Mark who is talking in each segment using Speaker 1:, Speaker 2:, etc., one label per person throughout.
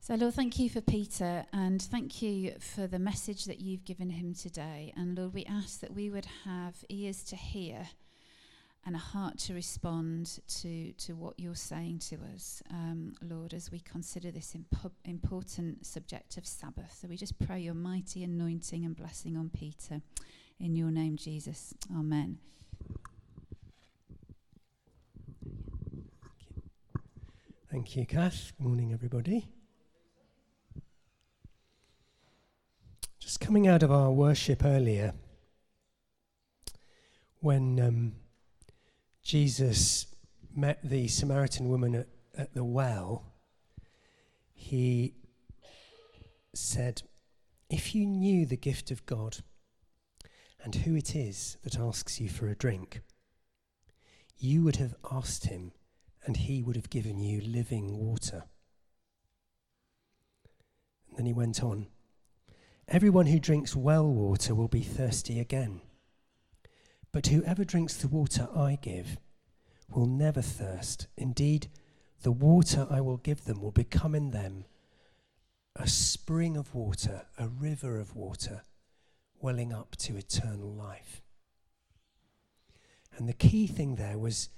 Speaker 1: So, Lord, thank you for Peter and thank you for the message that you've given him today. And Lord, we ask that we would have ears to hear and a heart to respond to, to what you're saying to us, um, Lord, as we consider this impo- important subject of Sabbath. So we just pray your mighty anointing and blessing on Peter. In your name, Jesus. Amen.
Speaker 2: Thank you, Kath. Good morning, everybody. Just coming out of our worship earlier, when um, Jesus met the Samaritan woman at, at the well, he said, If you knew the gift of God and who it is that asks you for a drink, you would have asked him, and he would have given you living water. And then he went on. Everyone who drinks well water will be thirsty again. But whoever drinks the water I give will never thirst. Indeed, the water I will give them will become in them a spring of water, a river of water, welling up to eternal life. And the key thing there was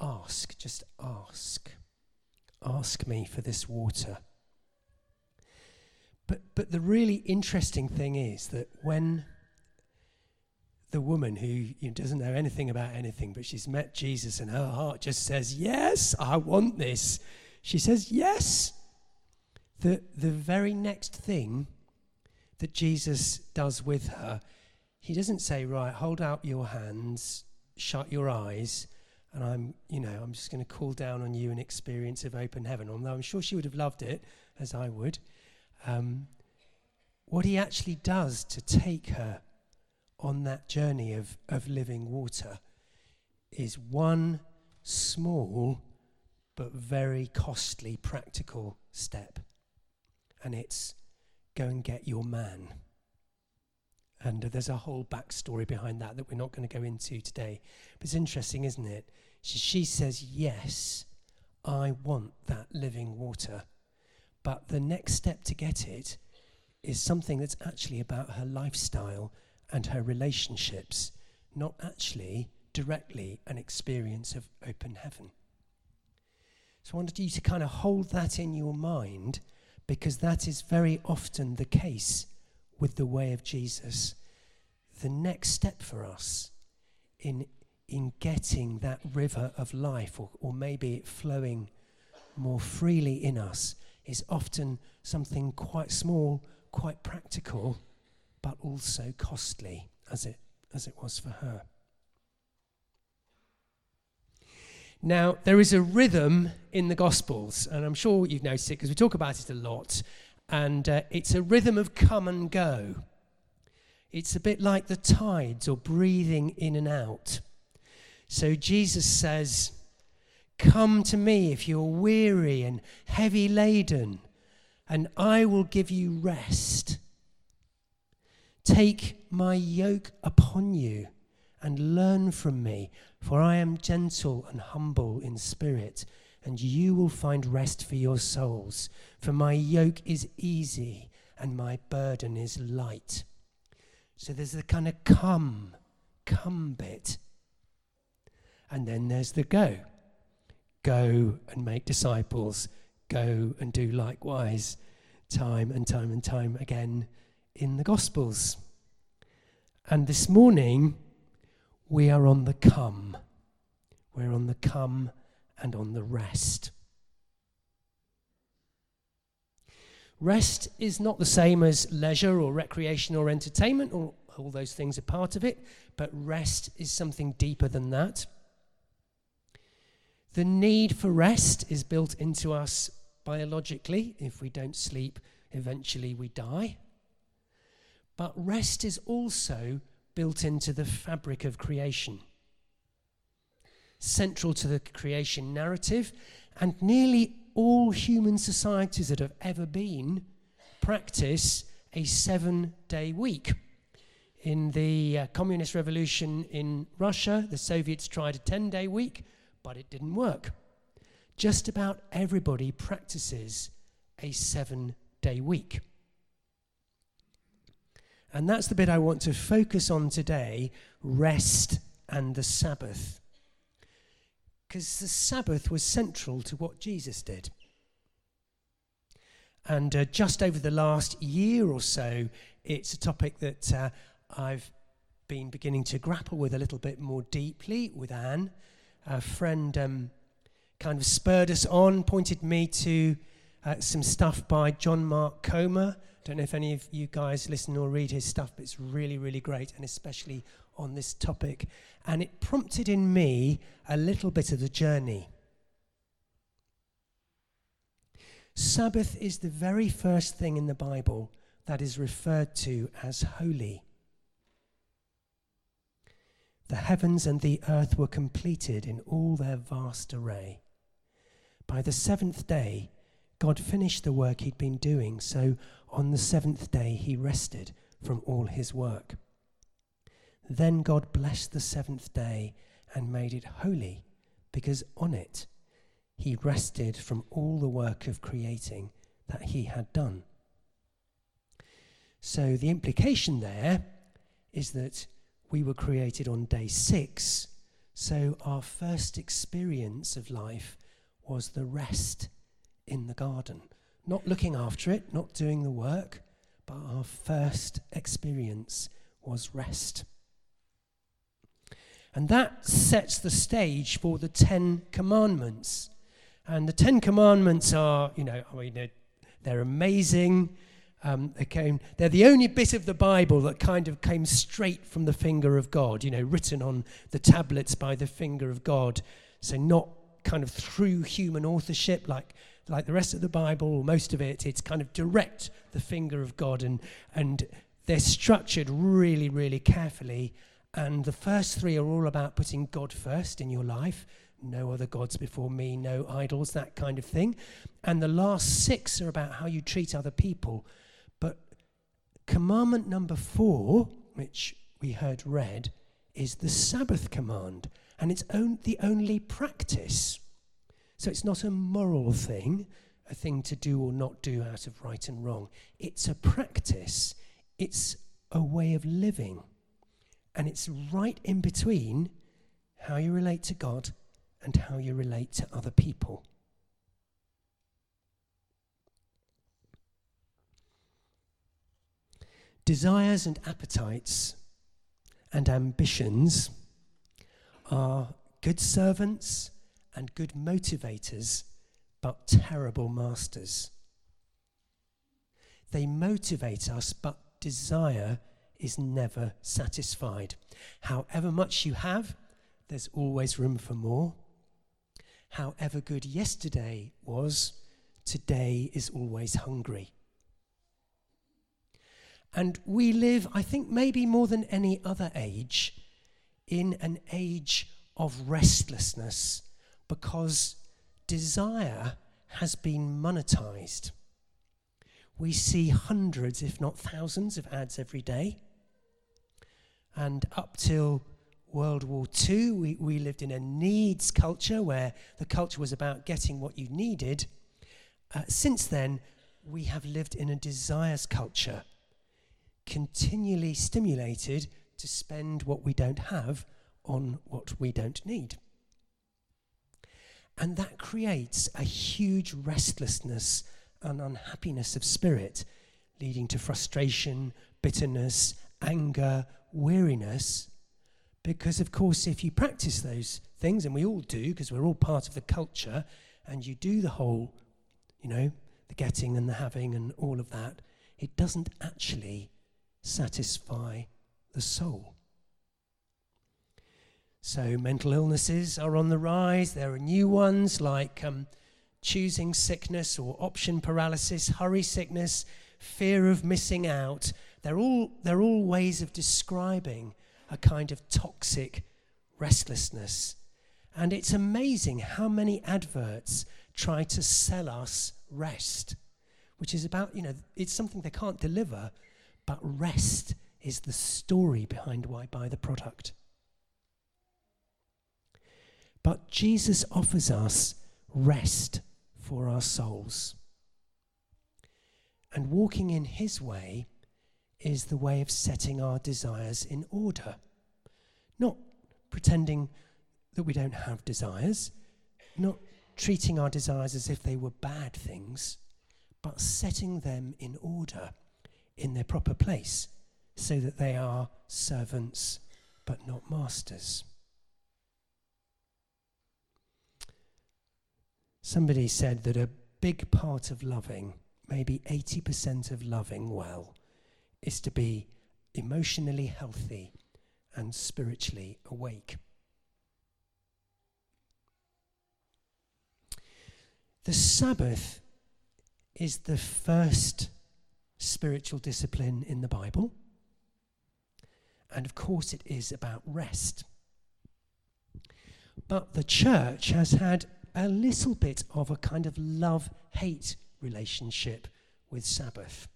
Speaker 2: ask, just ask. Ask me for this water. But, but the really interesting thing is that when the woman who you know, doesn't know anything about anything, but she's met Jesus and her heart just says, Yes, I want this. She says, Yes. The, the very next thing that Jesus does with her, he doesn't say, Right, hold out your hands, shut your eyes, and I'm, you know, I'm just going to call down on you an experience of open heaven. Although I'm sure she would have loved it, as I would um, what he actually does to take her on that journey of, of living water is one small but very costly practical step. And it's go and get your man. And uh, there's a whole backstory behind that that we're not going to go into today. But it's interesting, isn't it? She, she says, Yes, I want that living water. But the next step to get it is something that's actually about her lifestyle and her relationships, not actually directly an experience of open heaven. So I wanted you to kind of hold that in your mind because that is very often the case with the way of Jesus. The next step for us in, in getting that river of life, or, or maybe it flowing more freely in us, is often something quite small, quite practical, but also costly, as it, as it was for her. Now, there is a rhythm in the Gospels, and I'm sure you've noticed it because we talk about it a lot, and uh, it's a rhythm of come and go. It's a bit like the tides or breathing in and out. So Jesus says, Come to me if you're weary and heavy laden, and I will give you rest. Take my yoke upon you and learn from me, for I am gentle and humble in spirit, and you will find rest for your souls. For my yoke is easy and my burden is light. So there's the kind of come, come bit. And then there's the go. Go and make disciples. Go and do likewise, time and time and time again in the Gospels. And this morning, we are on the come. We're on the come and on the rest. Rest is not the same as leisure or recreation or entertainment, or all those things are part of it, but rest is something deeper than that. The need for rest is built into us biologically. If we don't sleep, eventually we die. But rest is also built into the fabric of creation, central to the creation narrative, and nearly all human societies that have ever been practice a seven day week. In the uh, communist revolution in Russia, the Soviets tried a 10 day week but it didn't work. just about everybody practices a seven day week. And that's the bit I want to focus on today rest and the Sabbath. Because the Sabbath was central to what Jesus did. And uh, just over the last year or so, it's a topic that uh, I've been beginning to grapple with a little bit more deeply with Anne. A friend um, kind of spurred us on, pointed me to uh, some stuff by John Mark Comer. I don't know if any of you guys listen or read his stuff, but it's really, really great, and especially on this topic. And it prompted in me a little bit of the journey. Sabbath is the very first thing in the Bible that is referred to as holy. The heavens and the earth were completed in all their vast array. By the seventh day, God finished the work he'd been doing, so on the seventh day he rested from all his work. Then God blessed the seventh day and made it holy, because on it he rested from all the work of creating that he had done. So the implication there is that we were created on day six, so our first experience of life was the rest in the garden. Not looking after it, not doing the work, but our first experience was rest. And that sets the stage for the Ten Commandments. And the Ten Commandments are, you know, I mean, they're, they're amazing. Um, they came, they're the only bit of the Bible that kind of came straight from the finger of God, you know, written on the tablets by the finger of God. So, not kind of through human authorship like, like the rest of the Bible, most of it. It's kind of direct the finger of God, and, and they're structured really, really carefully. And the first three are all about putting God first in your life no other gods before me, no idols, that kind of thing. And the last six are about how you treat other people. But commandment number four, which we heard read, is the Sabbath command. And it's on, the only practice. So it's not a moral thing, a thing to do or not do out of right and wrong. It's a practice, it's a way of living. And it's right in between how you relate to God and how you relate to other people. Desires and appetites and ambitions are good servants and good motivators, but terrible masters. They motivate us, but desire is never satisfied. However much you have, there's always room for more however good yesterday was, today is always hungry. And we live, I think, maybe more than any other age, in an age of restlessness because desire has been monetized. We see hundreds, if not thousands, of ads every day. And up till World War II, we, we lived in a needs culture where the culture was about getting what you needed. Uh, since then, we have lived in a desires culture, continually stimulated to spend what we don't have on what we don't need. And that creates a huge restlessness and unhappiness of spirit, leading to frustration, bitterness, anger, weariness because, of course, if you practice those things, and we all do, because we're all part of the culture, and you do the whole, you know, the getting and the having and all of that, it doesn't actually satisfy the soul. So, mental illnesses are on the rise. There are new ones like um, choosing sickness or option paralysis, hurry sickness, fear of missing out. They're all, they're all ways of describing a kind of toxic restlessness. And it's amazing how many adverts try to sell us rest, which is about, you know, it's something they can't deliver, but rest is the story behind why buy the product. But Jesus offers us rest for our souls. And walking in His way is the way of setting our desires in order. Not pretending that we don't have desires, not treating our desires as if they were bad things, but setting them in order in their proper place so that they are servants but not masters. Somebody said that a big part of loving, maybe 80% of loving well, is to be emotionally healthy and spiritually awake. The Sabbath is the first spiritual discipline in the Bible. And of course, it is about rest. But the church has had a little bit of a kind of love hate relationship with Sabbath.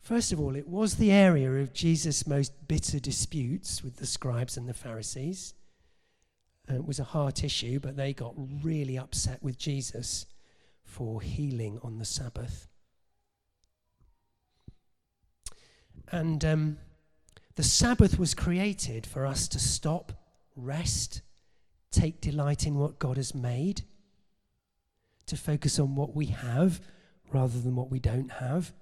Speaker 2: First of all, it was the area of Jesus' most bitter disputes with the scribes and the Pharisees. Uh, it was a heart issue, but they got really upset with Jesus for healing on the Sabbath. And um, the Sabbath was created for us to stop, rest, take delight in what God has made, to focus on what we have rather than what we don't have,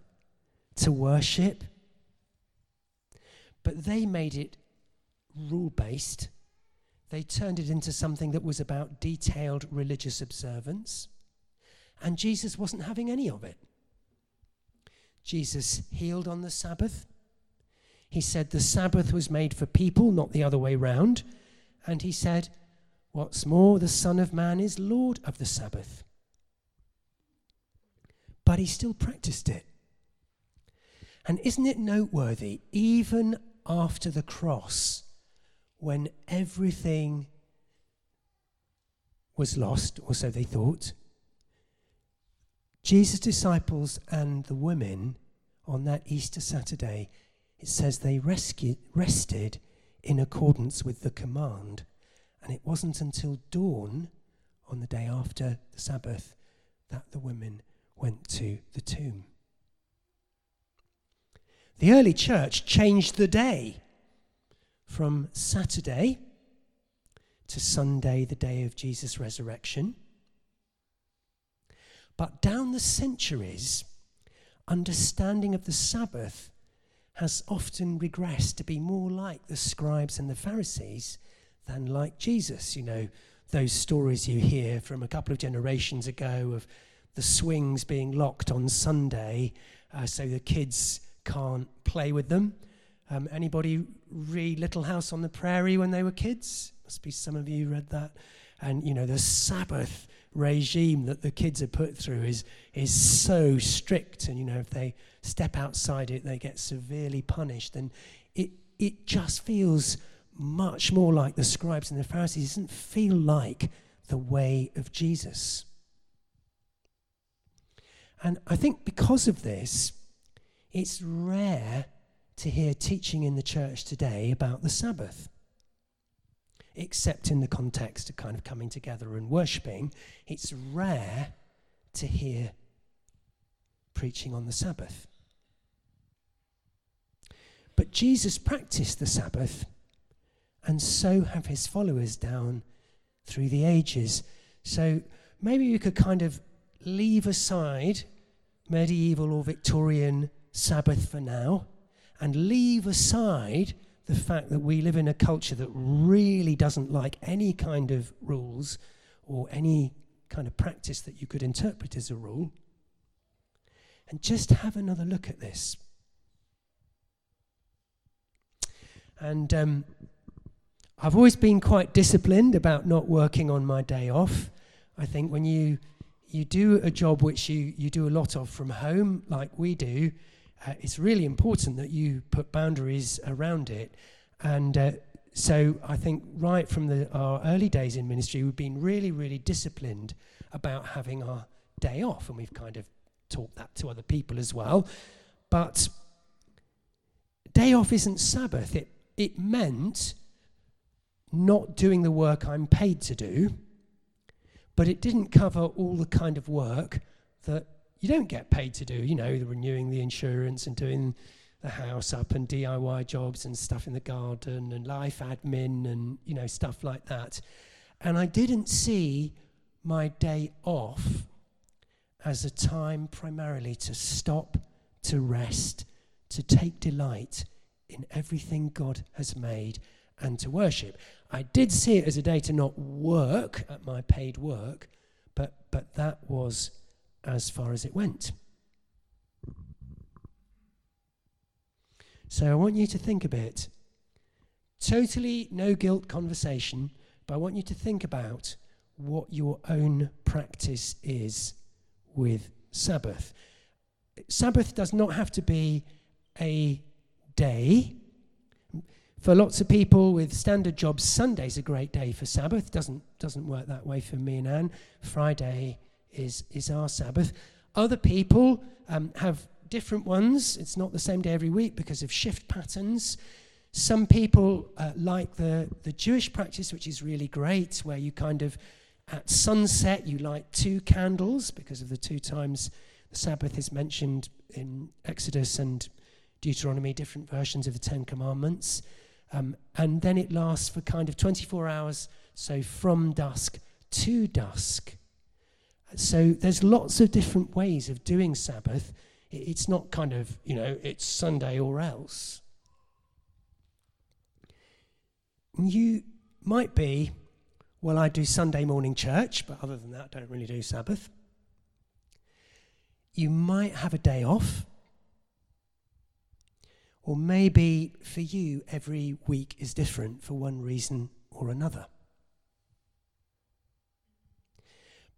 Speaker 2: to worship. But they made it rule based. They turned it into something that was about detailed religious observance. And Jesus wasn't having any of it. Jesus healed on the Sabbath. He said the Sabbath was made for people, not the other way round. And he said, What's more, the Son of Man is Lord of the Sabbath. But he still practiced it. And isn't it noteworthy, even after the cross, when everything was lost, or so they thought, Jesus' disciples and the women on that Easter Saturday it says they rescued, rested in accordance with the command. And it wasn't until dawn on the day after the Sabbath that the women went to the tomb. The early church changed the day from Saturday to Sunday, the day of Jesus' resurrection. But down the centuries, understanding of the Sabbath has often regressed to be more like the scribes and the Pharisees than like Jesus. You know, those stories you hear from a couple of generations ago of the swings being locked on Sunday uh, so the kids can't play with them. Um, anybody read Little House on the Prairie when they were kids? Must be some of you read that. And, you know, the Sabbath regime that the kids are put through is, is so strict. And, you know, if they step outside it, they get severely punished. And it, it just feels much more like the scribes and the Pharisees. It doesn't feel like the way of Jesus. And I think because of this, it's rare to hear teaching in the church today about the Sabbath. Except in the context of kind of coming together and worshipping, it's rare to hear preaching on the Sabbath. But Jesus practiced the Sabbath, and so have his followers down through the ages. So maybe you could kind of leave aside medieval or Victorian Sabbath for now and leave aside the fact that we live in a culture that really doesn't like any kind of rules or any kind of practice that you could interpret as a rule. And just have another look at this. And um, I've always been quite disciplined about not working on my day off. I think when you you do a job which you, you do a lot of from home, like we do, uh, it's really important that you put boundaries around it. And uh, so I think right from the, our early days in ministry, we've been really, really disciplined about having our day off. And we've kind of taught that to other people as well. But day off isn't Sabbath. It it meant not doing the work I'm paid to do but it didn't cover all the kind of work that you don't get paid to do, you know, the renewing the insurance and doing the house up and DIY jobs and stuff in the garden and life admin and, you know, stuff like that. And I didn't see my day off as a time primarily to stop, to rest, to take delight in everything God has made and to worship. I did see it as a day to not work at my paid work, but, but that was as far as it went. So I want you to think a bit. Totally no guilt conversation, but I want you to think about what your own practice is with Sabbath. Sabbath does not have to be a day. For lots of people with standard jobs, Sunday's a great day for Sabbath. Doesn't doesn't work that way for me and Anne. Friday is is our Sabbath. Other people um, have different ones. It's not the same day every week because of shift patterns. Some people uh, like the, the Jewish practice, which is really great, where you kind of, at sunset, you light two candles because of the two times the Sabbath is mentioned in Exodus and Deuteronomy, different versions of the Ten Commandments. Um, and then it lasts for kind of 24 hours, so from dusk to dusk. So there's lots of different ways of doing Sabbath. It's not kind of, you know, it's Sunday or else. You might be, well, I do Sunday morning church, but other than that, I don't really do Sabbath. You might have a day off. Or maybe for you, every week is different for one reason or another.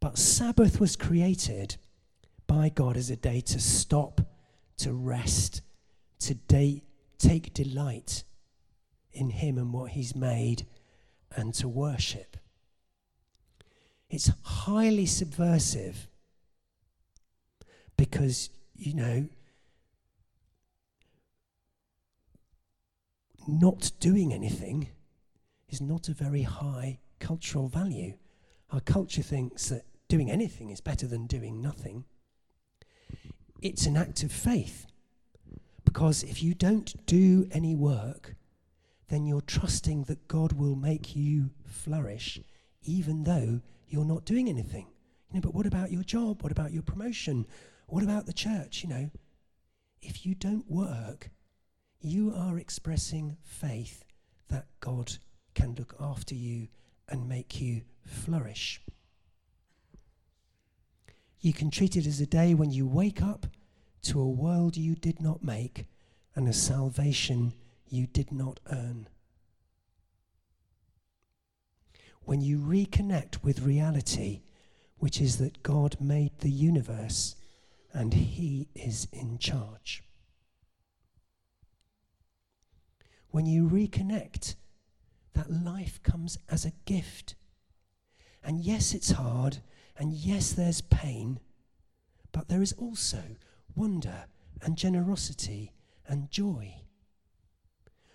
Speaker 2: But Sabbath was created by God as a day to stop, to rest, to take delight in Him and what He's made, and to worship. It's highly subversive because, you know, not doing anything is not a very high cultural value. Our culture thinks that doing anything is better than doing nothing. It's an act of faith. Because if you don't do any work, then you're trusting that God will make you flourish, even though you're not doing anything. You know, but what about your job? What about your promotion? What about the church? You know, if you don't work, you are expressing faith that God can look after you and make you flourish. You can treat it as a day when you wake up to a world you did not make and a salvation you did not earn. When you reconnect with reality, which is that God made the universe and He is in charge. When you reconnect, that life comes as a gift. And yes, it's hard, and yes, there's pain, but there is also wonder and generosity and joy.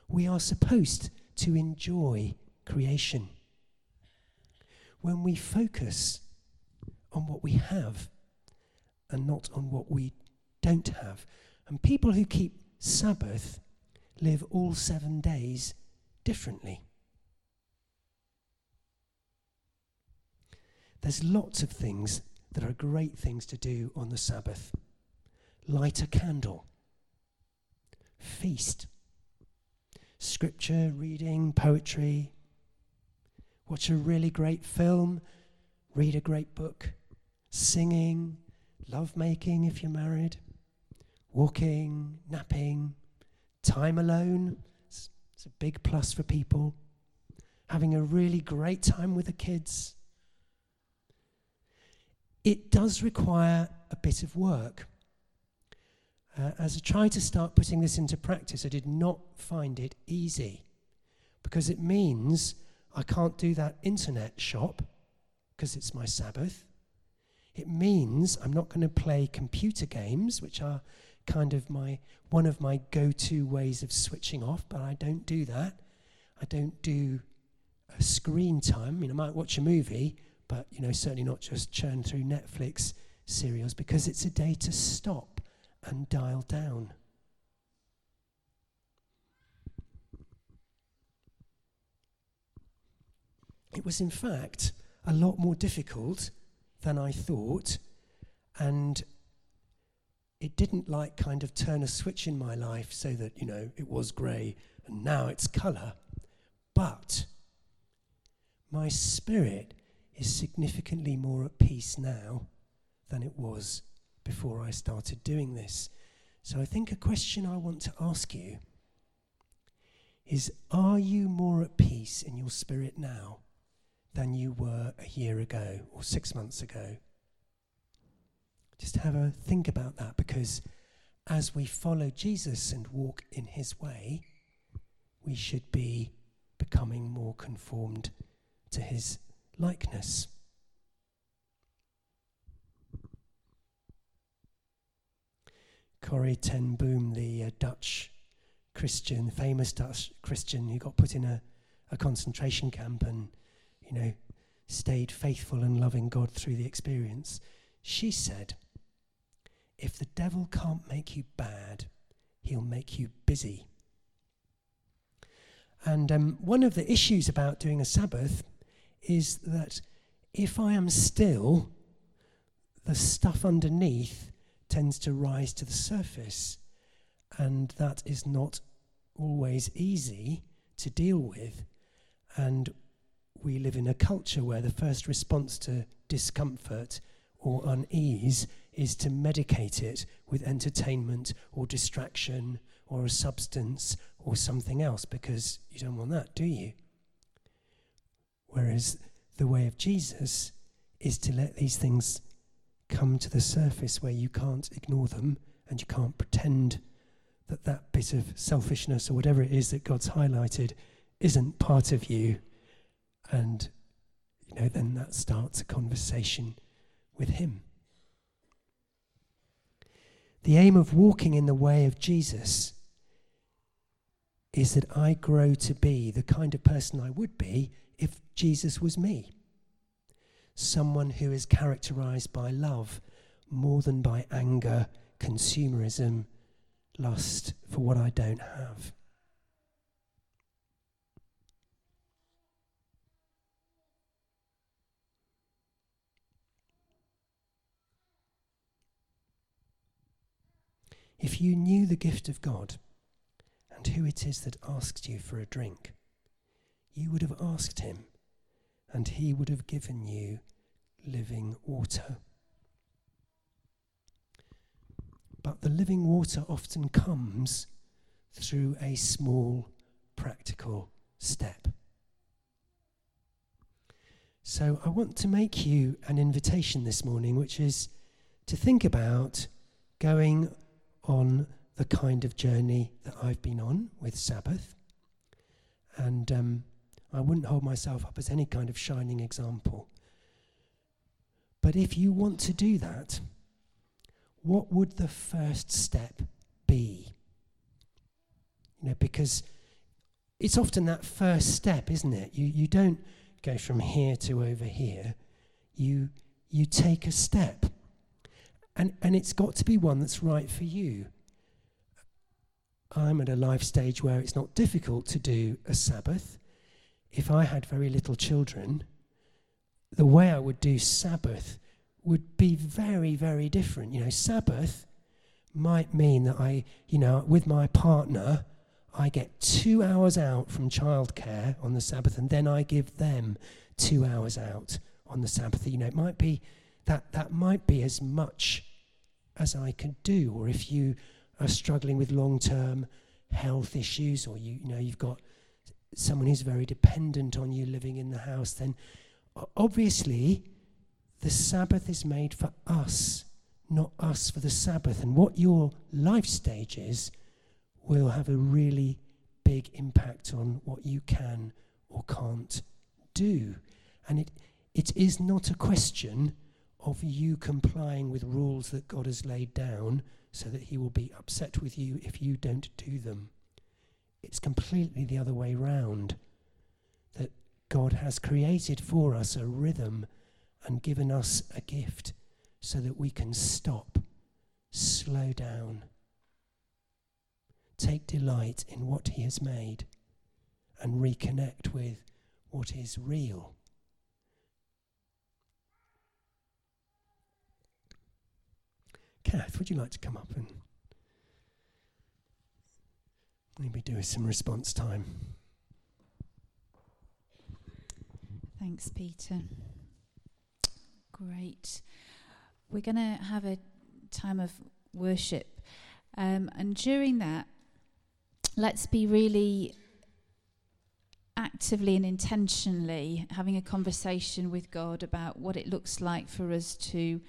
Speaker 2: We are supposed to enjoy creation. When we focus on what we have and not on what we don't have. And people who keep Sabbath live all seven days differently. There's lots of things that are great things to do on the Sabbath. Light a candle, feast, scripture, reading, poetry, watch a really great film, read a great book, singing, love making if you're married, walking, napping, time alone. It's, it's a big plus for people. Having a really great time with the kids it does require a bit of work. Uh, as I tried to start putting this into practice, I did not find it easy because it means I can't do that internet shop because it's my Sabbath. It means I'm not going to play computer games, which are kind of my one of my go-to ways of switching off, but I don't do that. I don't do a screen time. I mean, I might watch a movie, but you know, certainly not just churn through Netflix serials because it's a day to stop and dial down. It was, in fact, a lot more difficult than I thought, and it didn't like kind of turn a switch in my life so that, you know, it was grey and now it's colour. But my spirit is significantly more at peace now than it was before I started doing this. So I think a question I want to ask you is Are you more at peace in your spirit now than you were a year ago or six months ago? Just have a think about that because as we follow Jesus and walk in his way, we should be becoming more conformed to his likeness. Corrie ten Boom, the uh, Dutch Christian, famous Dutch Christian who got put in a, a concentration camp and, you know, stayed faithful and loving God through the experience, she said, If the devil can't make you bad, he'll make you busy. And um, one of the issues about doing a Sabbath is that if I am still, the stuff underneath tends to rise to the surface. And that is not always easy to deal with. And we live in a culture where the first response to discomfort or unease is to medicate it with entertainment or distraction or a substance or something else because you don't want that, do you? Whereas the way of Jesus is to let these things come to the surface where you can't ignore them and you can't pretend that that bit of selfishness or whatever it is that God's highlighted isn't part of you. And, you know, then that starts a conversation with Him. The aim of walking in the way of Jesus is that I grow to be the kind of person I would be if Jesus was me. Someone who is characterized by love more than by anger, consumerism, lust for what I don't have. If you knew the gift of God and who it is that asks you for a drink, you would have asked him, and he would have given you living water. But the living water often comes through a small practical step. So I want to make you an invitation this morning, which is to think about going on the kind of journey that I've been on with Sabbath. And um, I wouldn't hold myself up as any kind of shining example. But if you want to do that, what would the first step be? You know, because it's often that first step, isn't it? You, you don't go from here to over here. You, you take a step. And, and it's got to be one that's right for you. I'm at a life stage where it's not difficult to do a Sabbath if I had very little children, the way I would do Sabbath would be very, very different. You know, Sabbath might mean that I, you know, with my partner, I get two hours out from childcare on the Sabbath, and then I give them two hours out on the Sabbath. You know, it might be that that might be as much as I can do. Or if you are struggling with long-term health issues, or you, you know, you've got someone who's very dependent on you living in the house, then obviously the Sabbath is made for us, not us for the Sabbath. And what your life stage is will have a really big impact on what you can or can't do. And it, it is not a question of you complying with rules that God has laid down so that he will be upset with you if you don't do them. It's completely the other way round. That God has created for us a rhythm and given us a gift so that we can stop, slow down, take delight in what He has made, and reconnect with what is real. Kath, would you like to come up and maybe do some response time?
Speaker 1: Thanks, Peter. Great. We're going to have a time of worship. Um, and during that, let's be really actively and intentionally having a conversation with God about what it looks like for us to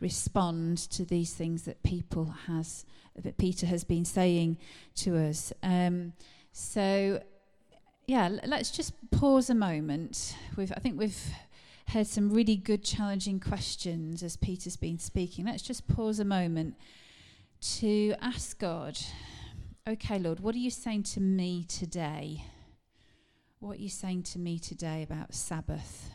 Speaker 1: respond to these things that people has that Peter has been saying to us. Um, so, yeah, l- let's just pause a moment. We've, I think we've heard some really good, challenging questions as Peter's been speaking. Let's just pause a moment to ask God, okay, Lord, what are you saying to me today? What are you saying to me today about Sabbath?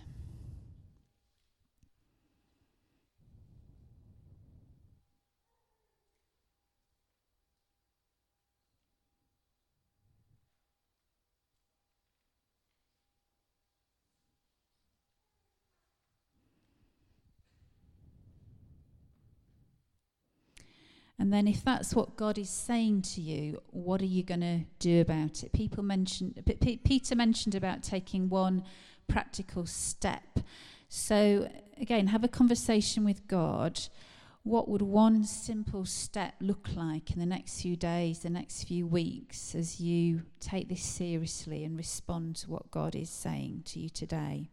Speaker 1: And then, if that's what God is saying to you, what are you going to do about it? People mentioned, Peter mentioned about taking one practical step. So, again, have a conversation with God. What would one simple step look like in the next few days, the next few weeks, as you take this seriously and respond to what God is saying to you today?